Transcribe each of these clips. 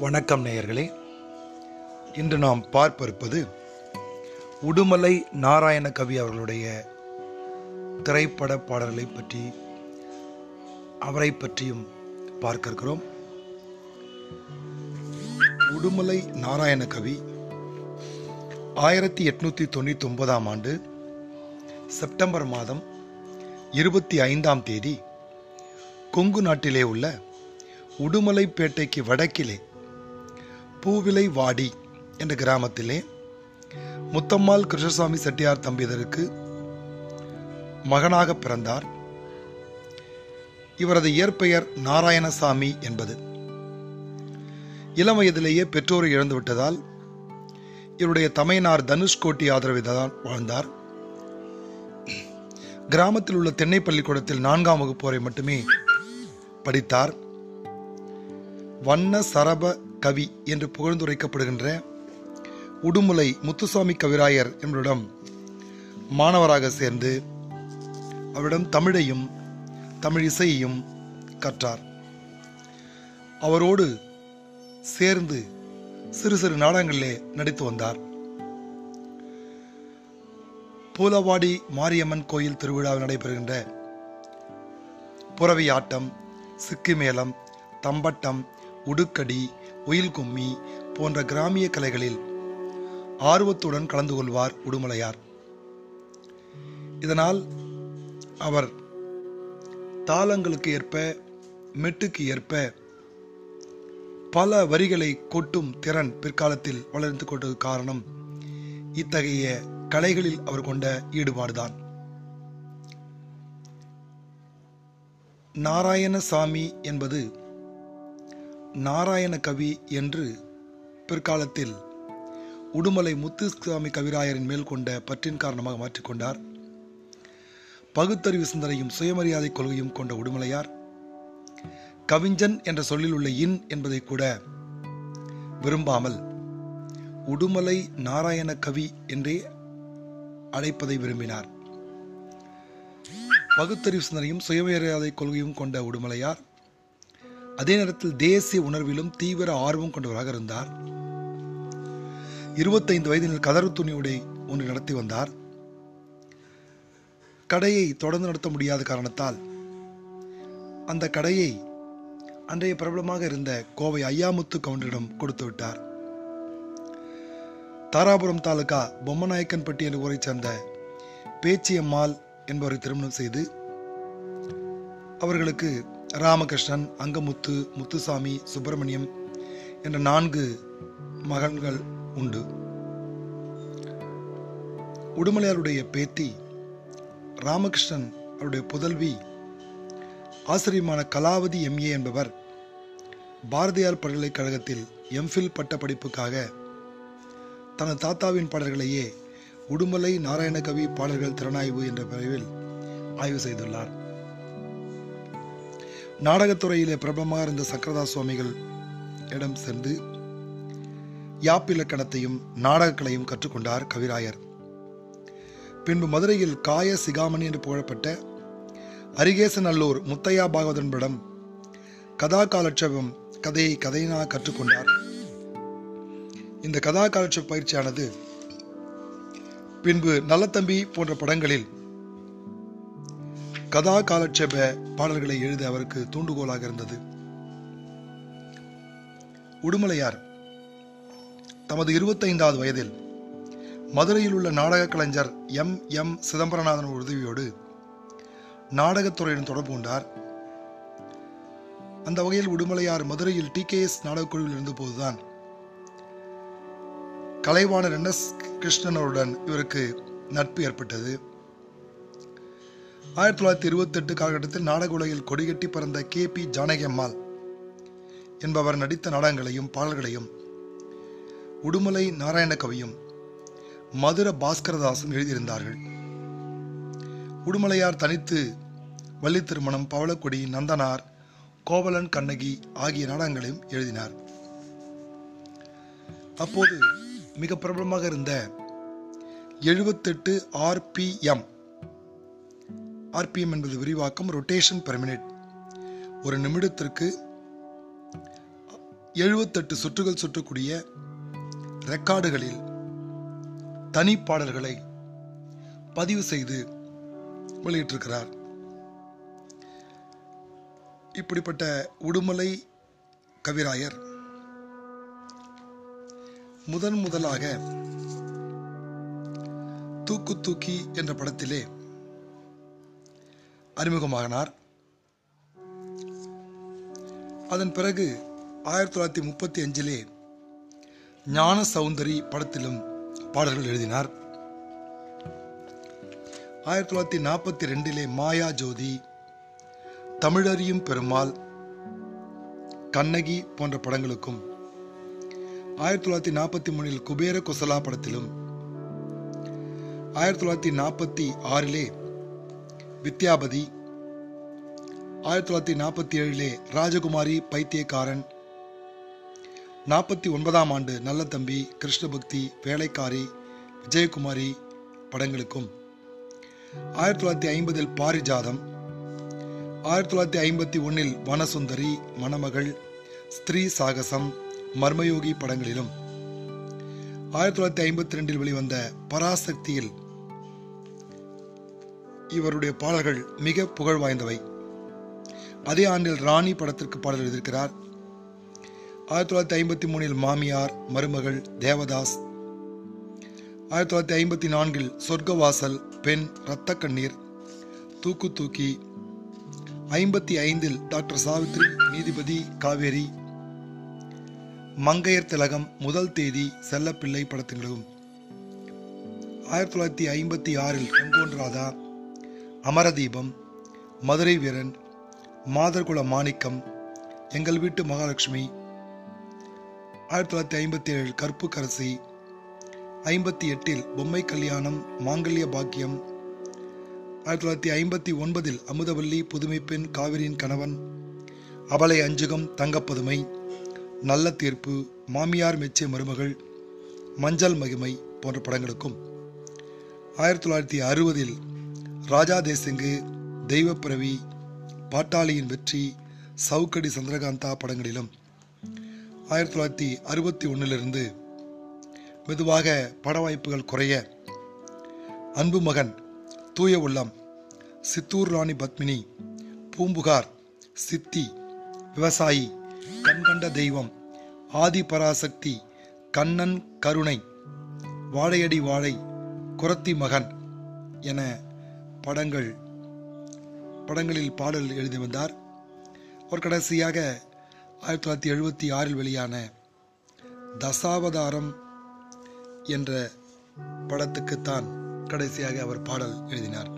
வணக்கம் நேயர்களே. இன்று நாம் பார்ப்பிருப்பது உடுமலை நாராயண கவி அவர்களுடைய திரைப்பட பாடல்களை பற்றி அவரை பற்றியும் பார்க்க இருக்கிறோம் உடுமலை நாராயண கவி ஆயிரத்தி எட்நூத்தி தொண்ணூத்தி ஒன்பதாம் ஆண்டு செப்டம்பர் மாதம் இருபத்தி ஐந்தாம் தேதி கொங்கு நாட்டிலே உள்ள உடுமலைப்பேட்டைக்கு வடக்கிலே பூவிலை வாடி என்ற கிராமத்திலே முத்தம்மாள் கிருஷ்ணசாமி செட்டியார் தம்பியதருக்கு மகனாக பிறந்தார். இவரது இயற்பெயர் நாராயணசாமி என்பது. இளம் வயதிலேயே பெற்றோரை இழந்துவிட்டதால் இவருடைய தமையனார் தனுஷ்கோட்டி ஆதரவைதான் வாழ்ந்தார். கிராமத்தில் உள்ள தென்னை பள்ளிக்கூடத்தில் நான்காம் வகுப்பு வரை மட்டுமே படித்தார். வண்ண சரப கவி என்று புகழ்ந்துரைக்கப்படுகின்ற உடுமலை முத்துசாமி கவிராயர் என்பவரிடம் மாணவராக சேர்ந்து அவரிடம் தமிழையும் தமிழ் இசையையும் கற்றார். அவரோடு சேர்ந்து சிறு சிறு நாடகங்களிலே நடித்து வந்தார். பூலவாடி மாரியம்மன் கோயில் திருவிழாவில் நடைபெறுகின்ற புறவி ஆட்டம் சிக்கு மேளம் தம்பட்டம் உடுக்கடி உயில் கும்மி போன்ற கிராமிய கலைகளில் ஆர்வத்துடன் கலந்து கொள்வார் உடுமலையார். இதனால் அவர் தாளங்களுக்கு ஏற்ப மெட்டுக்கு ஏற்ப பல வரிகளை கொட்டும் திறன் பிற்காலத்தில் வளர்ந்து கொண்டது காரணம் இத்தகைய கலைகளில் அவர் கொண்ட ஈடுபாடுதான். நாராயணசாமி என்பது நாராயண கவி என்று பிற்காலத்தில் உடுமலை முத்துசாமி கவிராயரின் மேல் கொண்ட பற்றின் காரணமாக மாற்றிக்கொண்டார். பகுத்தறிவு சிந்தனையும் சுயமரியாதை கொள்கையும் கொண்ட உடுமலையார் கவிஞன் என்ற சொல்லில் உள்ள இன் என்பதை கூட விரும்பாமல் உடுமலை நாராயண கவி என்றே அழைப்பதை விரும்பினார். பகுத்தறிவு சிந்தனையும் சுயமரியாதை கொள்கையும் கொண்ட உடுமலையார் அதே நேரத்தில் தேசிய உணர்விலும் தீவிர ஆர்வம் கொண்டவராக இருந்தார். இருபத்தைந்து வயதில் கதறு துணியுடை ஒன்று நடத்தி வந்தார். கடையை தொடர்ந்து நடத்த முடியாத காரணத்தால் அந்த கடையை அன்றைய பிரபலமாக இருந்த கோவை ஐயாமுத்து கவுண்டரிடம் கொடுத்து விட்டார். தாராபுரம் தாலுகா பொம்மநாயக்கன்பட்டி என்ற ஊரைச் சேர்ந்த பேச்சியம்மாள் என்பவரை திருமணம் செய்து அவர்களுக்கு ராமகிருஷ்ணன் அங்கமுத்து முத்துசாமி சுப்பிரமணியம் என்ற நான்கு மகன்கள் உண்டு. உடுமலையாருடைய பேத்தி ராமகிருஷ்ணன் அவருடைய புதல்வி ஆசிரியமான கலாவதி எம்ஏ என்பவர் பாரதியார் பல்கலைக்கழகத்தில் எம்ஃபில் பட்ட படிப்புக்காக தனது தாத்தாவின் பாடல்களையே உடுமலை நாராயணகவி பாடல்கள் திறனாய்வு என்ற பிரிவில் ஆய்வு செய்துள்ளார். நாடகத்துறையிலே பிரபலமாக இருந்த சக்கரதா சுவாமிகள் இடம் சென்று யாப்பிலக்கணத்தையும் நாடகக்கலையும் கற்றுக்கொண்டார் கவிராயர். பின்பு மதுரையில் காய சிகாமணி என்று புகழப்பட்ட அரிகேசநல்லூர் முத்தையா பாகவதன்படம் கதா காலட்சேபம் கதையை கதையினாக கற்றுக்கொண்டார். இந்த கதா காலட்சேப பயிற்சியானது பின்பு நல்லத்தம்பி போன்ற படங்களில் கதா காலட்சேப பாடல்களை எழுத அவருக்கு தூண்டுகோலாக இருந்தது. உடுமலையார் தமது இருபத்தைந்தாவது வயதில் மதுரையில் உள்ள நாடக கலைஞர் எம். எம். சிதம்பரநாதன் உதவியோடு நாடகத்துறையுடன் தொடர்பு கொண்டார். அந்த வகையில் உடுமலையார் மதுரையில் டி. கே. எஸ். நாடகக்குழுவில் இருந்தபோதுதான் கலைவாணர் என். எஸ். கிருஷ்ணனுடன் இவருக்கு நட்பு ஏற்பட்டது. ஆயிரத்தி தொள்ளாயிரத்தி இருபத்தி எட்டு காலகட்டத்தில் நாடக உலகில் கொடிகட்டி பிறந்த கே பி ஜானகி அம்மாள் என்பவர் நடித்த நாடகங்களையும் பாடல்களையும் உடுமலை நாராயண கவியும் மதுர பாஸ்கரதாசும் எழுதியிருந்தார்கள். உடுமலையார் தனித்து வள்ளி திருமணம் பவளக்கொடி நந்தனார் கோவலன் கண்ணகி ஆகிய நாடகங்களையும் எழுதினார். அப்போது மிக பிரபலமாக இருந்த எழுபத்தெட்டு ஆர்பிஎம் ஆர்பிஎம் என்பது விரிவாக்கம் ரொட்டேஷன் பெர் மினிட் ஒரு நிமிடத்திற்கு எழுபத்தெட்டு சுற்றுகள் சுற்றக்கூடிய ரெக்கார்டுகளில் தனி பாடல்களை பதிவு செய்து வெளியிட்டிருக்கிறார். இப்படிப்பட்ட உடுமலை கவிராயர் முதன் முதலாக தூக்கு தூக்கி என்ற படத்திலே அறிமுகமாகினார் அதன் பிறகு ஆயிரத்தி தொள்ளாயிரத்தி முப்பத்தி அஞ்சிலே ஞான சௌந்தரி படத்திலும் பாடல்கள் எழுதினார். ஆயிரத்தி தொள்ளாயிரத்தி நாற்பத்தி ரெண்டிலே மாயா ஜோதி தமிழறியும் பெருமாள் கண்ணகி போன்ற படங்களுக்கும் ஆயிரத்தி தொள்ளாயிரத்தி நாற்பத்தி மூணில் குபேர குசலா படத்திலும் ஆயிரத்தி தொள்ளாயிரத்தி நாற்பத்தி ஆறிலே வித்யாபதி. ஆயிரத்தி தொள்ளாயிரத்தி நாற்பத்தி ஏழிலே ராஜகுமாரி பைத்தியக்காரன். நாற்பத்தி ஒன்பதாம் ஆண்டு நல்ல தம்பி கிருஷ்ணபக்தி வேலைக்காரி விஜயகுமாரி படங்களுக்கும். ஆயிரத்தி தொள்ளாயிரத்தி ஐம்பதில் பாரிஜாதம். ஆயிரத்தி தொள்ளாயிரத்தி ஐம்பத்தி ஒன்னில் வனசுந்தரி மணமகள் ஸ்திரீ சாகசம் மர்மயோகி படங்களிலும். ஆயிரத்தி தொள்ளாயிரத்தி ஐம்பத்தி ரெண்டில் வெளிவந்த பராசக்தியில் இவருடைய பாடல்கள் மிக புகழ் வாய்ந்தவை. அதே ஆண்டில் ராணி படத்திற்கு பாடல் எழுதியிருக்கிறார். ஆயிரத்தி தொள்ளாயிரத்தி ஐம்பத்தி மூணில் மாமியார் மருமகள் தேவதாஸ். ஆயிரத்தி தொள்ளாயிரத்தி ஐம்பத்தி நான்கில் சொர்க்கவாசல் பெண் இரத்த கண்ணீர் தூக்கு தூக்கி. ஐம்பத்தி ஐந்தில் டாக்டர் சாவித்ரி நீதிபதி காவேரி. மங்கையர் திலகம் முதல் தேதி செல்லப்பிள்ளை படத்திலும் ஆயிரத்தி தொள்ளாயிரத்தி ஐம்பத்தி ஆறில் செங்கோன் ராதா. அமரதீபம் மதுரை வீரன் மாதர்குல மாணிக்கம் எங்கள் வீட்டு மகாலட்சுமி. ஆயிரத்தி தொள்ளாயிரத்தி ஐம்பத்தி ஏழில் கற்புக்கரசி கரசி ஐம்பத்தி எட்டில் பொம்மை கல்யாணம் மாங்கல்ய பாக்கியம். ஆயிரத்தி தொள்ளாயிரத்தி ஐம்பத்தி ஒன்பதில் அமுதவல்லி புதுமை பெண் காவிரியின் கணவன். அபலை அஞ்சுகம் தங்கப்பதுமை நல்ல தீர்ப்பு மாமியார் மெச்சே மருமகள் மஞ்சள் மகிமை போன்ற படங்களுக்கும். ஆயிரத்தி தொள்ளாயிரத்தி அறுபதில் ராஜா தேசிங்கு தெய்வப்பிரவி பாட்டாளியின் வெற்றி சவுக்கடி சந்திரகாந்தா படங்களிலும். ஆயிரத்தி தொள்ளாயிரத்தி அறுபத்தி ஒன்றிலிருந்து மெதுவாக பட வாய்ப்புகள் குறைய அன்பு மகன் தூய உள்ளம் சித்தூர் ராணி பத்மினி பூம்புகார் சித்தி விவசாயி கண்கண்ட தெய்வம் ஆதி பராசக்தி கண்ணன் கருணை வாழையடி வாழை குரத்தி மகன் என படங்கள் படங்களில் பாடல் எழுதி வந்தார். அவர் கடைசியாக ஆயிரத்தி தொள்ளாயிரத்தி எழுபத்தி ஆறில் வெளியான தசாவதாரம் என்ற படத்துக்குத்தான் கடைசியாக அவர் பாடல் எழுதினார்.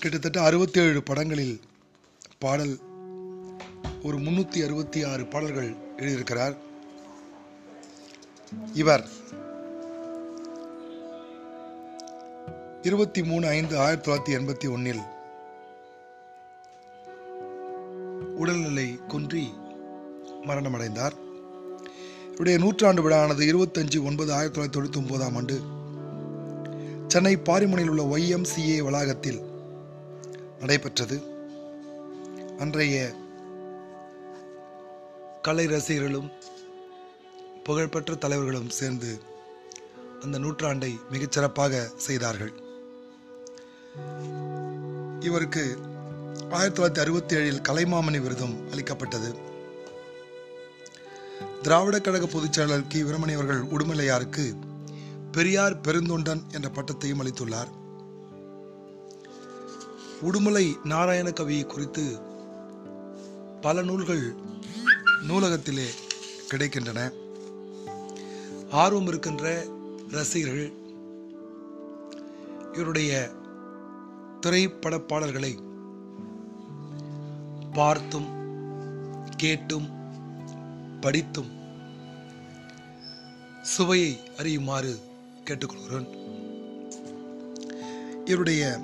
கிட்டத்தட்ட அறுபத்தி ஏழு படங்களில் பாடல் ஒரு முன்னூற்றி அறுபத்தி ஆறு பாடல்கள் எழுதியிருக்கிறார். இவர் இருபத்தி மூணு ஐந்து ஆயிரத்தி தொள்ளாயிரத்தி எண்பத்தி ஒன்னில் உடல்நிலை குன்றி மரணமடைந்தார். இவருடைய நூற்றாண்டு விழாவானது இருபத்தஞ்சு ஒன்பது ஆயிரத்தி தொள்ளாயிரத்தி தொண்ணூத்தி ஒன்பதாம் ஆண்டு சென்னை பாரிமுனையில் உள்ள ஒய்எம்சிஏ வளாகத்தில் நடைபெற்றது. அன்றைய கலை ரசிகர்களும் புகழ்பெற்ற தலைவர்களும் சேர்ந்து அந்த நூற்றாண்டை மிகச்சிறப்பாக செய்தார்கள். இவருக்கு ஆயிரத்தி தொள்ளாயிரத்தி அறுபத்தி ஏழில் கலைமாமணி விருதும் அளிக்கப்பட்டது. திராவிட கழக பொதுச் செயலாளர் கி. வீரமணி அவர்கள் உடுமலையாருக்கு பெரியார் பெருந்தொண்டன் என்ற பட்டத்தையும் அளித்துள்ளார். உடுமலை நாராயண கவி குறித்து பல நூல்கள் நூலகத்திலே கிடைக்கின்றன. ஆர்வம் இருக்கின்ற ரசிகர்கள் இவருடைய திரைப்பட பாடல்களை பார்த்தும் கேட்டும் படித்தும் சுவையை அறியுமாறு கேட்டுக்கொள்கிறேன். இவருடைய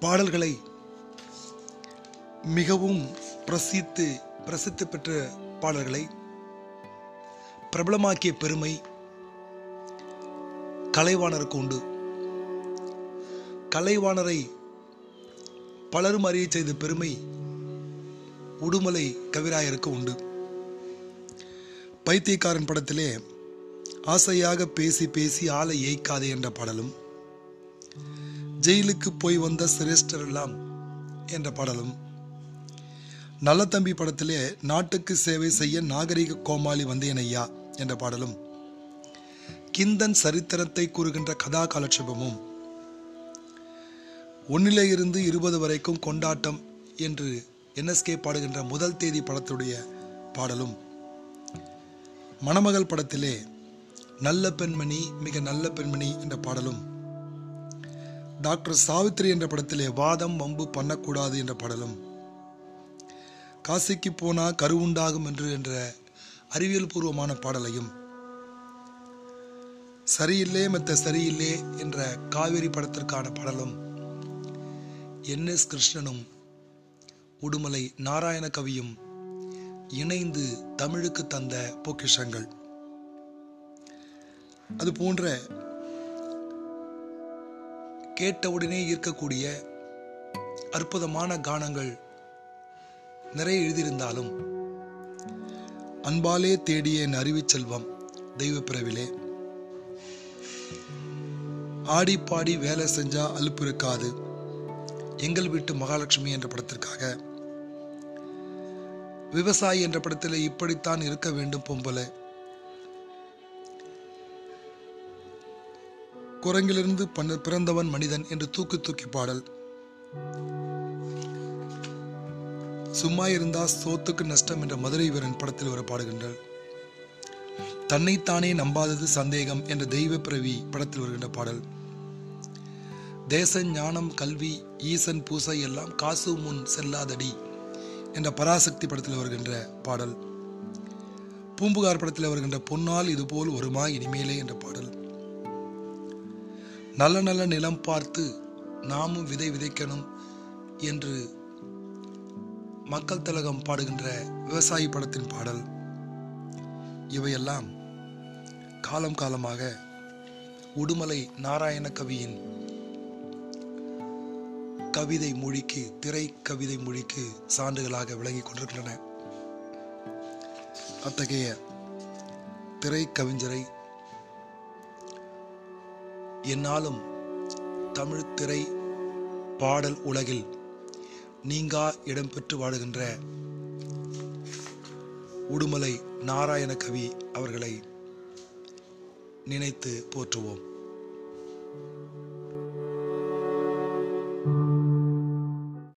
பாடல்களை மிகவும் பிரசித்து பிரசித்தி பெற்ற பாடல்களை பிரபலமாக்கிய பெருமை கலைவாணருக்கு உண்டு. கலைவாணரை பலரும் அறிய செய்த பெருமை உடுமலை கவிராயருக்கு உண்டு. பைத்தியக்காரன் படத்திலே ஆசையாக பேசி பேசி ஆளை ஏய்க்காதே என்ற பாடலும் ஜெயிலுக்கு போய் வந்த சிரேஷ்டர் எல்லாம் என்ற பாடலும் நல்ல தம்பி படத்திலே நாட்டுக்கு சேவை செய்ய நாகரிக கோமாளி வந்தேன் ஐயா என்ற பாடலும் கிந்தன் சரித்திரத்தை கூறுகின்ற கதா காலட்சேபமும் ஒன்னிலே இருந்து இருபது வரைக்கும் கொண்டாட்டம் என்று என்எஸ்கே பாடுகின்ற முதல் தேதி படத்துடைய பாடலும். மணமகள் படத்திலே நல்ல பெண்மணி மிக நல்ல பெண்மணி என்ற பாடலும். டாக்டர் சாவித்திரி என்ற படத்திலே வாதம் வம்பு பண்ணக்கூடாது என்ற பாடலும். காசிக்கு போனா கருவுண்டாகும் என்று என்ற அறிவியல் பூர்வமான பாடலையும். சரியில்லே மெத்த சரியில்லே என்ற காவேரி படத்திற்கான பாடலும். என் எஸ் கிருஷ்ணனும் உடுமலை நாராயண கவியும் இணைந்து தமிழுக்கு தந்த பொக்கிஷங்கள். அது போன்ற கேட்டவுடனே இருக்கக்கூடிய அற்புதமான கானங்கள் நிறைய எழுதியிருந்தாலும் அன்பாலே தேடிய என் அறிவுச் செல்வம் தெய்வ ஆடி பாடி வேலை செஞ்சா அலுப்பு இருக்காது. எங்கள் வீட்டு மகாலட்சுமி என்ற படத்திற்காக. விவசாயி என்ற படத்தில் இப்படித்தான் இருக்க வேண்டும் பொம்பளை குரங்கிலிருந்து பிறந்தவன் மனிதன் என்று தூக்கி தூக்கி பாடல். சும்மா இருந்தா சோத்துக்கு நஷ்டம் என்ற மதுரை வீரன் படத்தில் வர பாடுகின்றார் தன்னைத்தானே நம்பாதது சந்தேகம் என்ற தெய்வ பிறவி படத்தில் வருகின்ற பாடல். தேச ஞானம் கல்வி ஈசன் பூசை எல்லாம் காசு முன் செல்லாதடி என்ற பராசக்தி படத்தில் வருகின்ற பாடல். பூம்புகார் படத்தில் வருகின்ற பொன்னால் இதுபோல் வருமா இனிமேலே என்ற பாடல். நல்ல நல்ல நிலம் பார்த்து நாமும் விதை விதைக்கணும் என்று மக்கள் திலகம் பாடுகின்ற விவசாயி படத்தின் பாடல். இவையெல்லாம் காலம் காலமாக உடுமலை நாராயண கவியின் கவிதை மொழிக்கு திரை கவிதை மொழிக்கு சான்றுகளாக விளங்கி கொண்டிருக்கின்றன. அத்தகைய திரை கவிஞரை என்னாலும் தமிழ் திரை பாடல் உலகில் நீங்கா இடம்பெற்று வாழுகின்ற உடுமலை நாராயண கவி அவர்களை நினைத்து போற்றுவோம்.